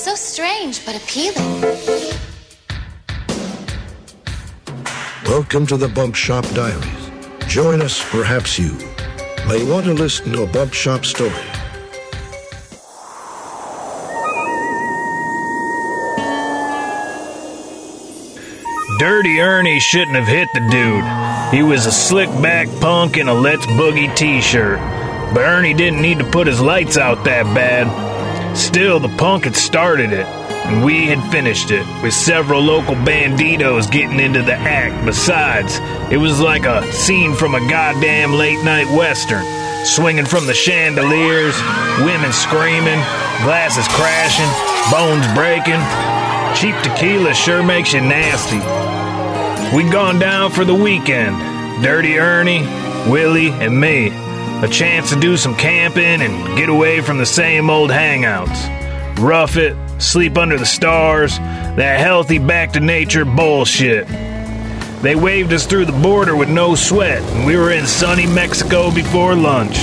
So strange, but appealing. Welcome to the Bump Shop Diaries. Join us, perhaps you may want to listen to a Bump Shop story. Dirty Ernie shouldn't have hit the dude. He was a slick back punk in a Let's Boogie t shirt. But Ernie didn't need to put his lights out that bad. Still, the punk had started it, and we had finished it, with several local banditos getting into the act. Besides, it was like a scene from a goddamn late night western. Swinging from the chandeliers, women screaming, glasses crashing, bones breaking. Cheap tequila sure makes you nasty. We'd gone down for the weekend. Dirty Ernie, Willie, and me. A chance to do some camping and get away from the same old hangouts. Rough it, sleep under the stars, that healthy back to nature bullshit. They waved us through the border with no sweat, and we were in sunny Mexico before lunch.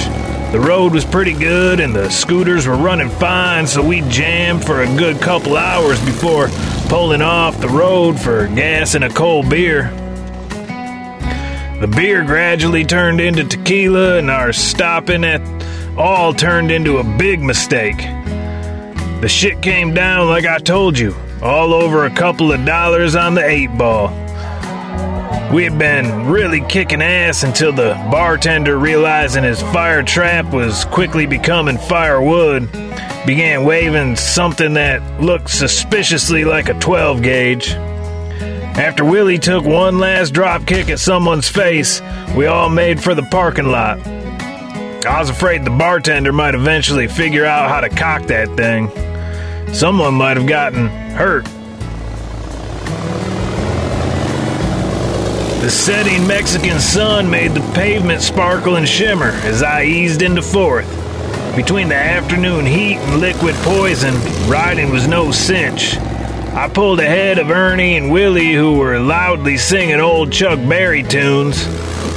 The road was pretty good, and the scooters were running fine, so we jammed for a good couple hours before pulling off the road for gas and a cold beer. The beer gradually turned into tequila, and our stopping at all turned into a big mistake. The shit came down like I told you, all over a couple of dollars on the eight ball. We had been really kicking ass until the bartender, realizing his fire trap was quickly becoming firewood, began waving something that looked suspiciously like a 12 gauge. After Willie took one last drop kick at someone's face, we all made for the parking lot. I was afraid the bartender might eventually figure out how to cock that thing. Someone might have gotten hurt. The setting Mexican sun made the pavement sparkle and shimmer as I eased into fourth. Between the afternoon heat and liquid poison, riding was no cinch. I pulled ahead of Ernie and Willie, who were loudly singing old Chuck Berry tunes.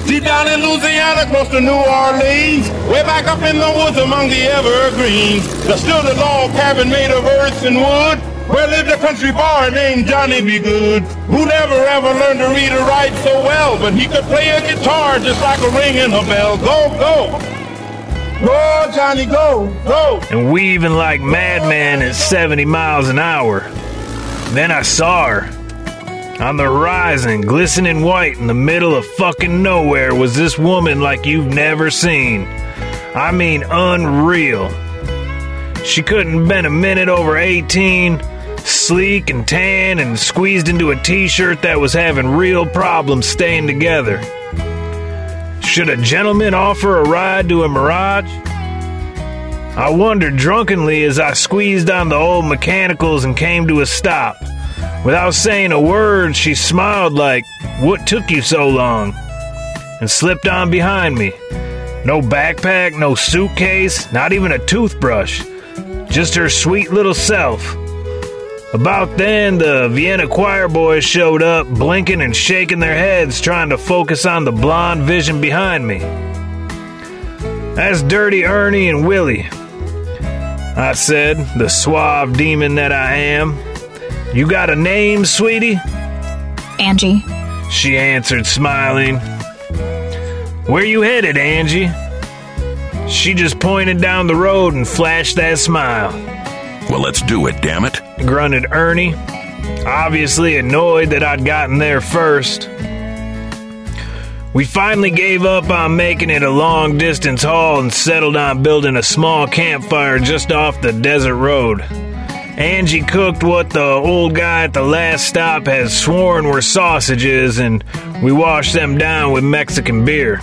Deep down in Louisiana, close to New Orleans, way back up in the woods among the evergreens, there's still a log cabin made of earth and wood, where lived a country boy named Johnny B. Goode, who never ever learned to read or write so well, but he could play a guitar just like a ringing a bell. Go, go! Go, Johnny, go, go! and weaving like madmen at 70 miles an hour. Then I saw her. On the horizon, glistening white in the middle of fucking nowhere, was this woman like you've never seen. I mean, unreal. She couldn't have been a minute over 18, sleek and tan, and squeezed into a t shirt that was having real problems staying together. Should a gentleman offer a ride to a Mirage? I wondered drunkenly as I squeezed on the old mechanicals and came to a stop. Without saying a word, she smiled like, What took you so long? and slipped on behind me. No backpack, no suitcase, not even a toothbrush. Just her sweet little self. About then, the Vienna choir boys showed up, blinking and shaking their heads, trying to focus on the blonde vision behind me. That's Dirty Ernie and Willie. I said, the suave demon that I am. You got a name, sweetie? Angie. She answered, smiling. Where you headed, Angie? She just pointed down the road and flashed that smile. Well, let's do it, damn it. grunted Ernie, obviously annoyed that I'd gotten there first. We finally gave up on making it a long distance haul and settled on building a small campfire just off the desert road. Angie cooked what the old guy at the last stop had sworn were sausages, and we washed them down with Mexican beer.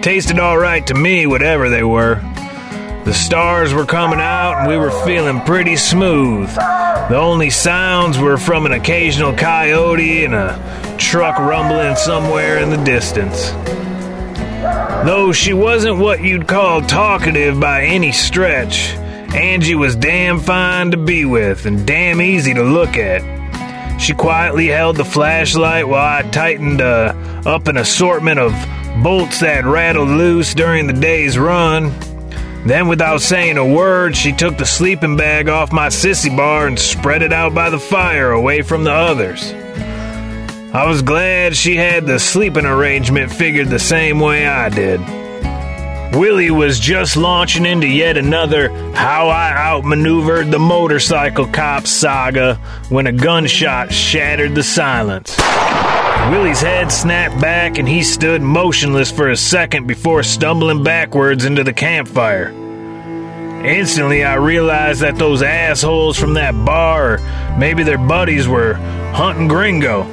Tasted alright to me, whatever they were. The stars were coming out and we were feeling pretty smooth. The only sounds were from an occasional coyote and a truck rumbling somewhere in the distance. Though she wasn't what you'd call talkative by any stretch, Angie was damn fine to be with and damn easy to look at. She quietly held the flashlight while I tightened uh, up an assortment of bolts that rattled loose during the day's run. Then, without saying a word, she took the sleeping bag off my sissy bar and spread it out by the fire away from the others. I was glad she had the sleeping arrangement figured the same way I did. Willie was just launching into yet another how I outmaneuvered the motorcycle cop saga when a gunshot shattered the silence. Willie's head snapped back and he stood motionless for a second before stumbling backwards into the campfire. Instantly, I realized that those assholes from that bar, or maybe their buddies, were hunting Gringo.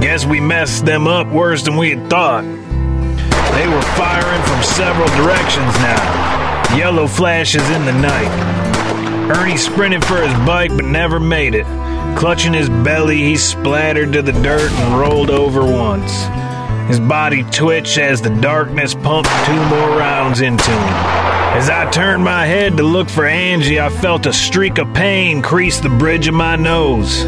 Guess we messed them up worse than we had thought. They were firing from several directions now. Yellow flashes in the night. Ernie sprinted for his bike but never made it. Clutching his belly, he splattered to the dirt and rolled over once. His body twitched as the darkness pumped two more rounds into him. As I turned my head to look for Angie, I felt a streak of pain crease the bridge of my nose.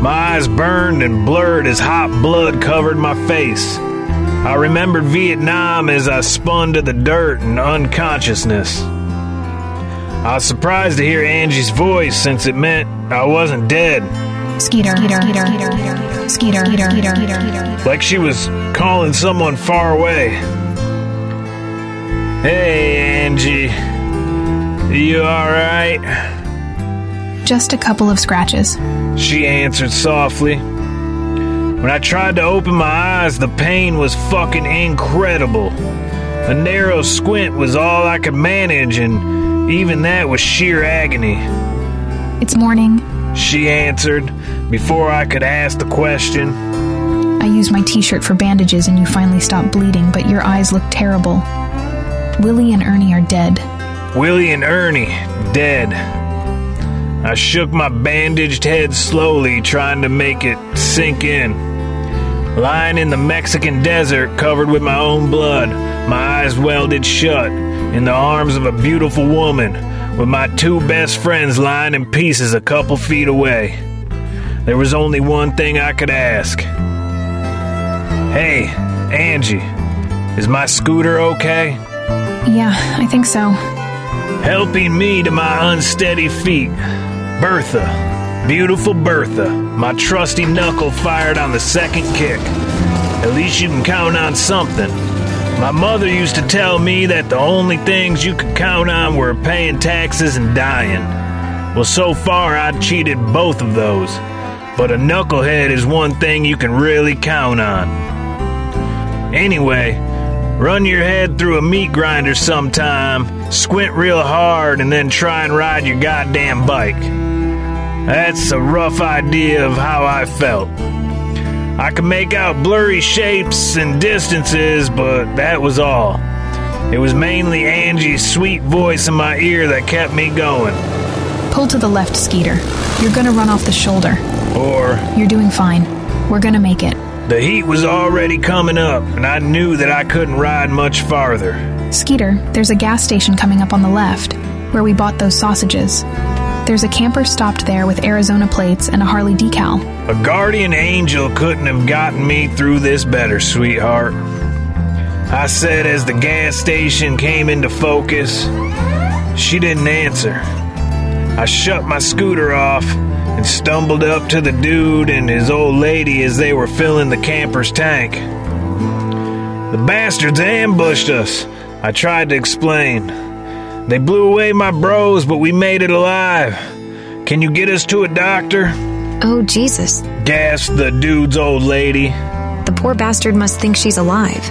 My eyes burned and blurred as hot blood covered my face. I remembered Vietnam as I spun to the dirt and unconsciousness. I was surprised to hear Angie's voice since it meant I wasn't dead. Skeeter, Skeeter, Skeeter, Skeeter, Skeeter, Skeeter, Skeeter. Like she was calling someone far away. Hey, Angie. You alright? Just a couple of scratches. She answered softly. When I tried to open my eyes, the pain was fucking incredible. A narrow squint was all I could manage, and even that was sheer agony. It's morning. She answered before I could ask the question. I used my t shirt for bandages and you finally stopped bleeding, but your eyes look terrible. Willie and Ernie are dead. Willie and Ernie, dead. I shook my bandaged head slowly, trying to make it sink in. Lying in the Mexican desert, covered with my own blood, my eyes welded shut, in the arms of a beautiful woman, with my two best friends lying in pieces a couple feet away. There was only one thing I could ask. Hey, Angie, is my scooter okay? Yeah, I think so. Helping me to my unsteady feet. Bertha, beautiful Bertha, my trusty knuckle fired on the second kick. At least you can count on something. My mother used to tell me that the only things you could count on were paying taxes and dying. Well, so far I'd cheated both of those. But a knucklehead is one thing you can really count on. Anyway, run your head through a meat grinder sometime, squint real hard, and then try and ride your goddamn bike. That's a rough idea of how I felt. I could make out blurry shapes and distances, but that was all. It was mainly Angie's sweet voice in my ear that kept me going. Pull to the left, Skeeter. You're gonna run off the shoulder. Or You're doing fine. We're gonna make it. the heat was already coming up, and I knew that I couldn't ride much farther. Skeeter, there's a gas station coming up on the left, where we bought those sausages. There's a camper stopped there with Arizona plates and a Harley decal. A guardian angel couldn't have gotten me through this better, sweetheart. I said as the gas station came into focus. She didn't answer. I shut my scooter off and stumbled up to the dude and his old lady as they were filling the camper's tank. The bastards ambushed us, I tried to explain. They blew away my bros, but we made it alive. Can you get us to a doctor? Oh, Jesus. gasped the dude's old lady. The poor bastard must think she's alive.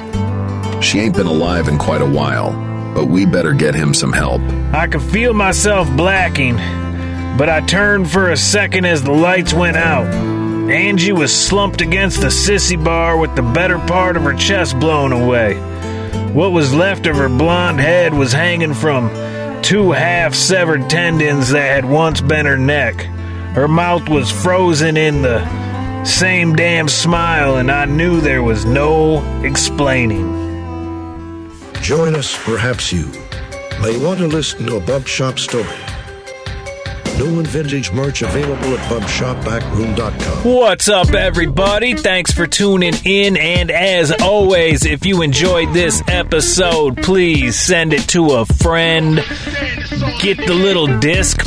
She ain't been alive in quite a while, but we better get him some help. I could feel myself blacking, but I turned for a second as the lights went out. Angie was slumped against the sissy bar with the better part of her chest blown away. What was left of her blonde head was hanging from two half severed tendons that had once been her neck. Her mouth was frozen in the same damn smile, and I knew there was no explaining. Join us, perhaps you may want to listen to a bump shop story. New and vintage merch available at bumpshopbackroom.com. What's up, everybody? Thanks for tuning in. And as always, if you enjoyed this episode, please send it to a friend. Get the little disc,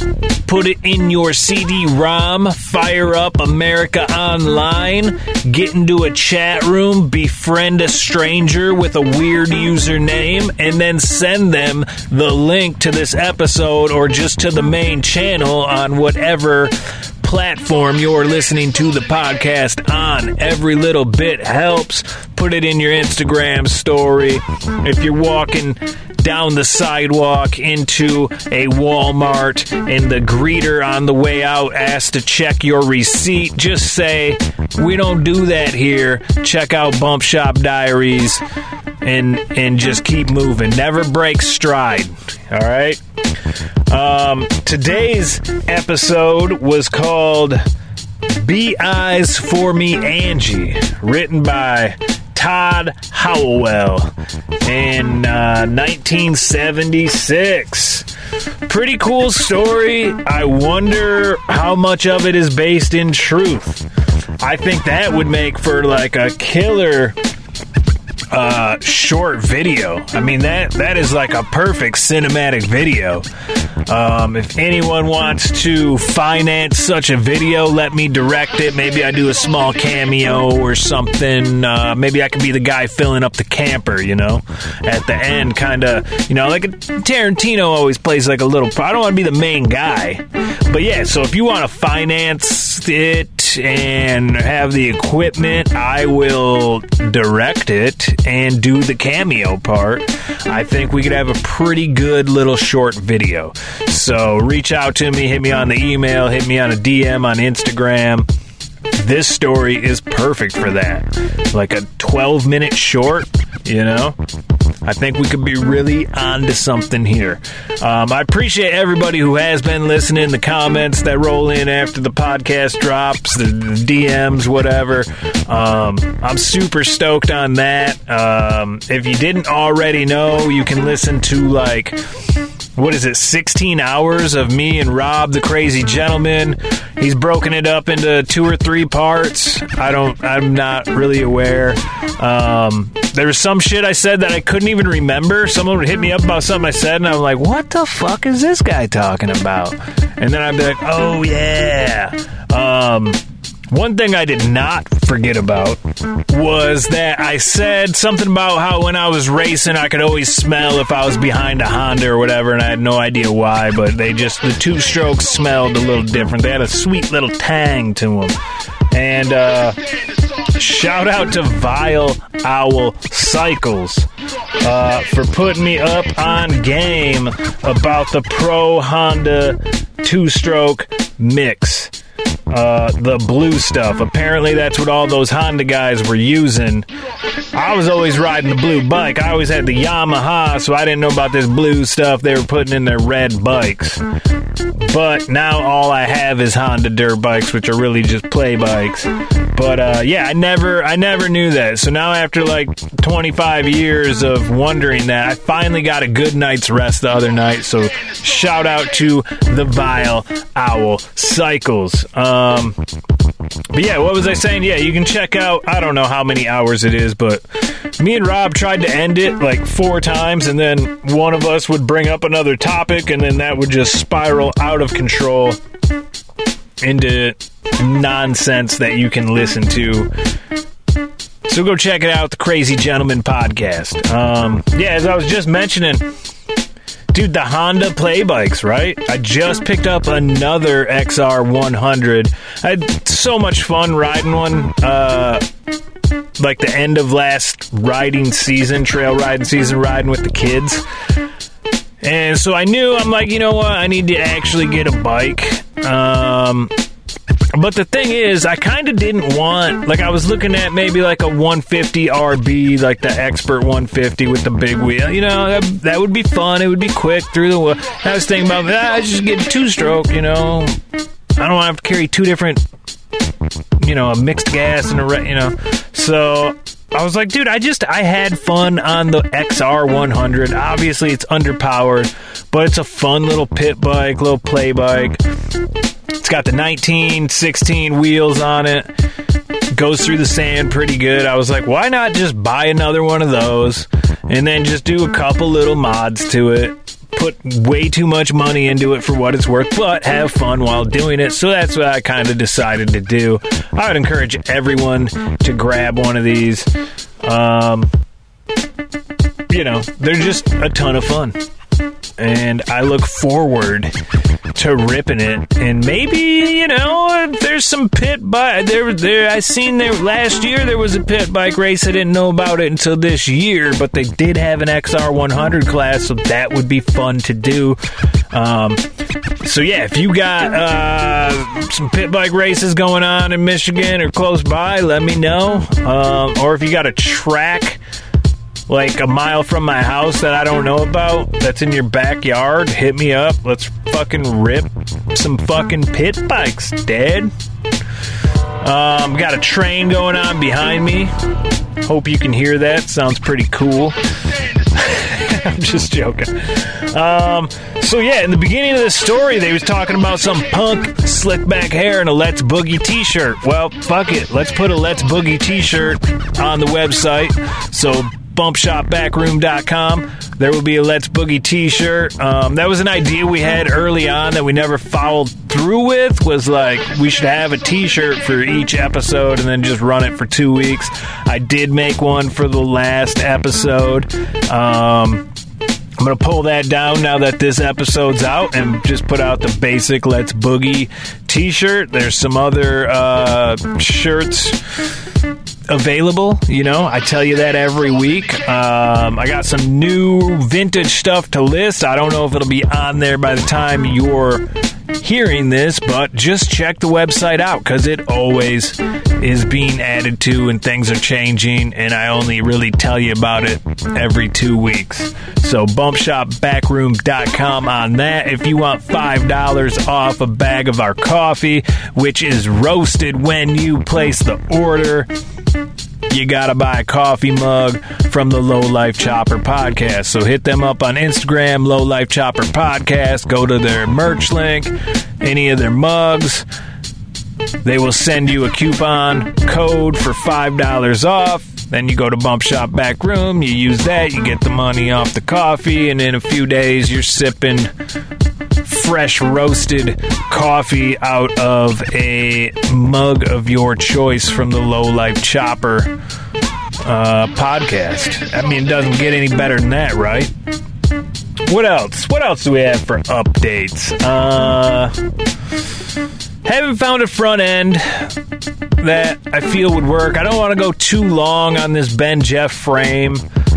put it in your CD ROM, fire up America Online, get into a chat room, befriend a stranger with a weird username, and then send them the link to this episode or just to the main channel on whatever platform you're listening to the podcast on. Every little bit helps. Put it in your Instagram story. If you're walking down the sidewalk into a Walmart and the greeter on the way out asks to check your receipt, just say, We don't do that here. Check out Bump Shop Diaries and and just keep moving. Never break stride. All right. Um, today's episode was called "Be Eyes for Me, Angie," written by Todd Hallowell in uh, 1976. Pretty cool story. I wonder how much of it is based in truth. I think that would make for like a killer uh, short video. I mean that that is like a perfect cinematic video. Um, if anyone wants to finance such a video, let me direct it. Maybe I do a small cameo or something. Uh, maybe I could be the guy filling up the camper. You know, at the end, kind of. You know, like a, Tarantino always plays like a little. I don't want to be the main guy, but yeah. So if you want to finance and have the equipment, I will direct it and do the cameo part. I think we could have a pretty good little short video. So reach out to me, hit me on the email, hit me on a DM on Instagram. This story is perfect for that. Like a 12 minute short, you know? I think we could be really onto something here. Um, I appreciate everybody who has been listening, the comments that roll in after the podcast drops, the, the DMs, whatever. Um, I'm super stoked on that. Um, if you didn't already know, you can listen to like what is it 16 hours of me and rob the crazy gentleman? He's broken it up into two or three parts. I don't i'm not really aware. Um, there was some shit i said that i couldn't even remember. Someone would hit me up about something i said and i'm like what the fuck is this guy talking about? And then i'd be like oh yeah. Um, one thing I did not forget about was that I said something about how when I was racing, I could always smell if I was behind a Honda or whatever, and I had no idea why, but they just, the two strokes smelled a little different. They had a sweet little tang to them. And, uh, shout out to Vile Owl Cycles uh, for putting me up on game about the Pro Honda two stroke mix uh, the blue stuff. Apparently, that's what all those Honda guys were using. I was always riding the blue bike. I always had the Yamaha, so I didn't know about this blue stuff they were putting in their red bikes. But now all I have is Honda dirt bikes, which are really just play bikes. But uh, yeah, I never, I never knew that. So now after like 25 years of wondering that, I finally got a good night's rest the other night. So shout out to the Vile Owl Cycles. Um, but yeah, what was I saying? Yeah, you can check out. I don't know how many hours it is, but me and Rob tried to end it like four times, and then one of us would bring up another topic, and then that would just spiral out of control into nonsense that you can listen to. So go check it out, the Crazy Gentleman podcast. Um, yeah, as I was just mentioning, dude, the Honda play bikes, right? I just picked up another XR 100. I had so much fun riding one. Uh, like the end of last riding season, trail riding season, riding with the kids. And so I knew, I'm like, you know what? I need to actually get a bike. Um, but the thing is, I kind of didn't want, like, I was looking at maybe like a 150 RB, like the Expert 150 with the big wheel. You know, that, that would be fun. It would be quick through the wheel. I was thinking about, ah, I just get two stroke, you know. I don't have to carry two different, you know, a mixed gas and a, re- you know. So I was like, dude, I just I had fun on the XR 100. Obviously, it's underpowered, but it's a fun little pit bike, little play bike. It's got the 19, 16 wheels on it. Goes through the sand pretty good. I was like, why not just buy another one of those and then just do a couple little mods to it? Put way too much money into it for what it's worth, but have fun while doing it. So that's what I kind of decided to do. I would encourage everyone to grab one of these. Um, you know, they're just a ton of fun. And I look forward to ripping it. And maybe, you know, there's some pit bike there there I seen there last year there was a pit bike race. I didn't know about it until this year, but they did have an XR 100 class, so that would be fun to do. Um, so yeah, if you got uh, some pit bike races going on in Michigan or close by, let me know. Um, or if you got a track like a mile from my house that I don't know about that's in your backyard, hit me up. Let's fucking rip some fucking pit bikes, Dad. Um, got a train going on behind me. Hope you can hear that. Sounds pretty cool. I'm just joking. Um, so yeah, in the beginning of the story, they was talking about some punk slick back hair and a Let's Boogie T-shirt. Well, fuck it, let's put a Let's Boogie T-shirt on the website. So bumpshopbackroom.com. There will be a Let's Boogie T-shirt. Um, that was an idea we had early on that we never followed through with. Was like we should have a T-shirt for each episode and then just run it for two weeks. I did make one for the last episode. Um, I'm going to pull that down now that this episode's out and just put out the basic Let's Boogie t shirt. There's some other uh, shirts available. You know, I tell you that every week. Um, I got some new vintage stuff to list. I don't know if it'll be on there by the time you're hearing this, but just check the website out because it always is being added to and things are changing, and I only really tell you about it every two weeks. So, bumpshopbackroom.com on that. If you want $5 off a bag of our coffee, which is roasted when you place the order, you gotta buy a coffee mug from the Low Life Chopper podcast. So hit them up on Instagram, Low Life Chopper podcast. Go to their merch link, any of their mugs. They will send you a coupon code for five dollars off. Then you go to Bump Shop Back Room, you use that, you get the money off the coffee, and in a few days you're sipping fresh roasted coffee out of a mug of your choice from the Low Life Chopper uh, podcast. I mean, it doesn't get any better than that, right? What else? What else do we have for updates? Uh, haven't found a front end that I feel would work. I don't want to go too long on this Ben Jeff frame.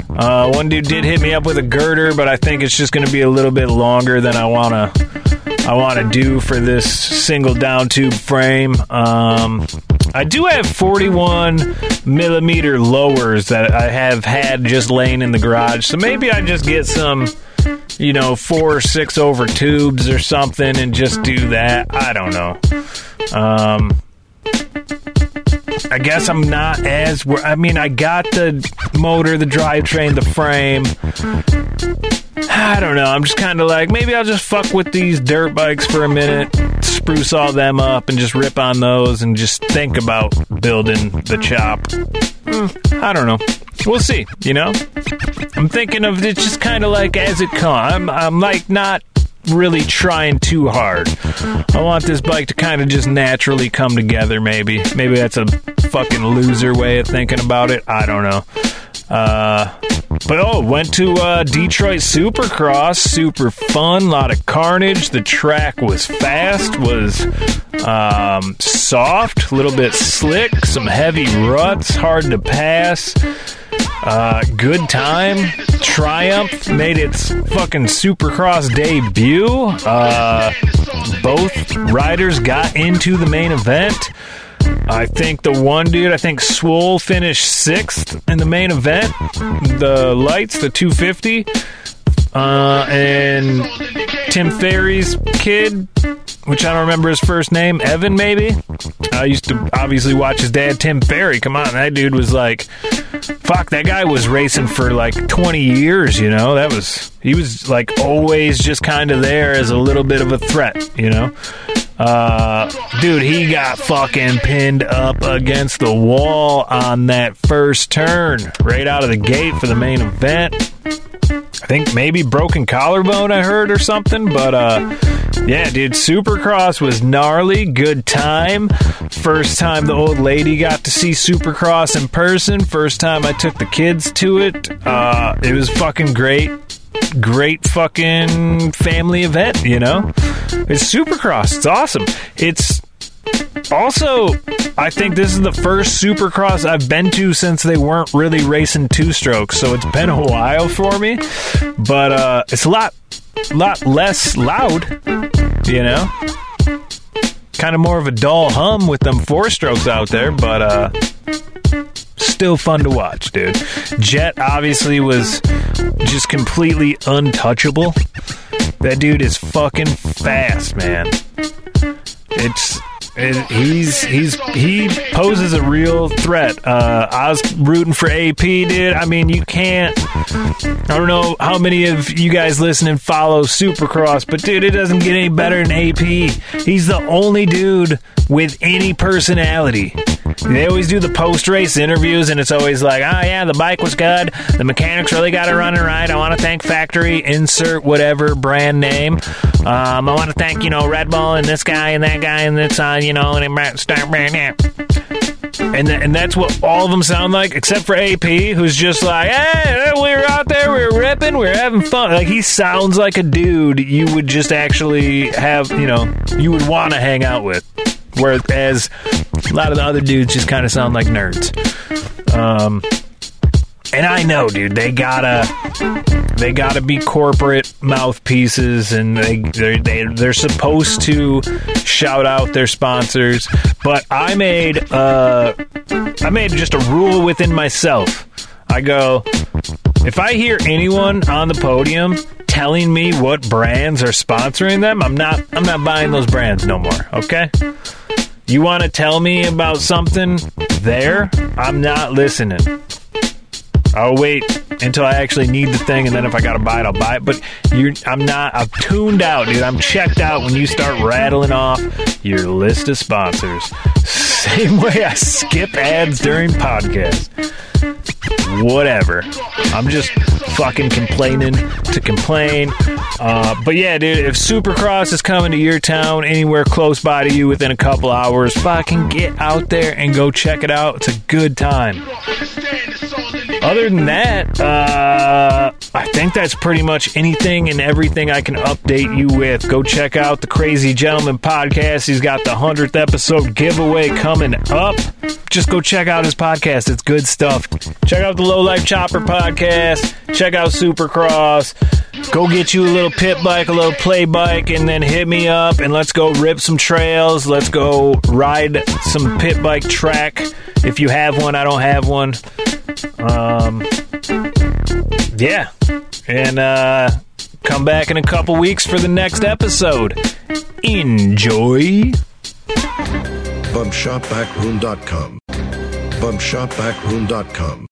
Uh, one dude did hit me up with a girder, but I think it's just going to be a little bit longer than I want to. I want to do for this single down tube frame. Um, I do have 41 millimeter lowers that I have had just laying in the garage, so maybe I just get some, you know, four or six over tubes or something and just do that. I don't know. Um, I guess I'm not as. I mean, I got the motor, the drivetrain, the frame. I don't know. I'm just kind of like maybe I'll just fuck with these dirt bikes for a minute, spruce all them up, and just rip on those, and just think about building the chop. Mm, I don't know. We'll see. You know, I'm thinking of it just kind of like as it comes. I'm, I'm like not really trying too hard. I want this bike to kind of just naturally come together. Maybe, maybe that's a fucking loser way of thinking about it. I don't know. Uh, but oh, went to uh, Detroit Supercross. Super fun, a lot of carnage. The track was fast, was um, soft, a little bit slick, some heavy ruts, hard to pass. Uh, good time. Triumph made its fucking Supercross debut. Uh, both riders got into the main event. I think the one dude, I think Swole finished sixth in the main event. The lights, the 250. Uh, and Tim Ferry's kid which I don't remember his first name, Evan maybe. I used to obviously watch his dad, Tim Ferry. Come on, that dude was like, fuck, that guy was racing for like 20 years, you know? That was, he was like always just kind of there as a little bit of a threat, you know? Uh, dude, he got fucking pinned up against the wall on that first turn right out of the gate for the main event. I think maybe broken collarbone I heard or something, but uh yeah, dude, Supercross was gnarly, good time. First time the old lady got to see Supercross in person, first time I took the kids to it. Uh it was fucking great. Great fucking family event, you know? It's Supercross. It's awesome. It's also, I think this is the first Supercross I've been to since they weren't really racing two strokes, so it's been a while for me. But uh, it's a lot, lot less loud, you know. Kind of more of a dull hum with them four strokes out there, but uh, still fun to watch, dude. Jett obviously was just completely untouchable. That dude is fucking fast, man. It's it, he's he's he poses a real threat. Uh, I was rooting for AP, dude. I mean, you can't. I don't know how many of you guys listening follow Supercross, but dude, it doesn't get any better than AP. He's the only dude with any personality. They always do the post race interviews, and it's always like, oh, yeah, the bike was good. The mechanics really got it running right. I want to thank Factory, insert whatever brand name. Um, I want to thank, you know, Red Bull and this guy and that guy and this, uh, you know, and start brand name. And, th- and that's what all of them sound like, except for AP, who's just like, hey, we were out there, we were ripping, we were having fun. Like, he sounds like a dude you would just actually have, you know, you would want to hang out with. Whereas a lot of the other dudes just kind of sound like nerds. Um, and I know, dude, they gotta they gotta be corporate mouthpieces, and they they're, they they're supposed to shout out their sponsors. But I made uh I made just a rule within myself. I go, if I hear anyone on the podium telling me what brands are sponsoring them, I'm not I'm not buying those brands no more. Okay. You want to tell me about something there? I'm not listening. I'll wait until I actually need the thing, and then if I gotta buy it, I'll buy it. But you, I'm not. I'm tuned out, dude. I'm checked out when you start rattling off your list of sponsors. Same way I skip ads during podcasts. Whatever. I'm just fucking complaining to complain. Uh, but yeah, dude, if Supercross is coming to your town, anywhere close by to you within a couple hours, fucking get out there and go check it out. It's a good time. Other than that, uh, I think that's pretty much anything and everything I can update you with. Go check out the Crazy Gentleman podcast. He's got the 100th episode giveaway coming up. Just go check out his podcast. It's good stuff. Check out the Low Life Chopper podcast. Check out Supercross. Go get you a little pit bike, a little play bike, and then hit me up and let's go rip some trails. Let's go ride some pit bike track. If you have one, I don't have one. Um, yeah. And uh, come back in a couple weeks for the next episode. Enjoy. Bumpshopbackroom.com. Bumpshopbackroom.com.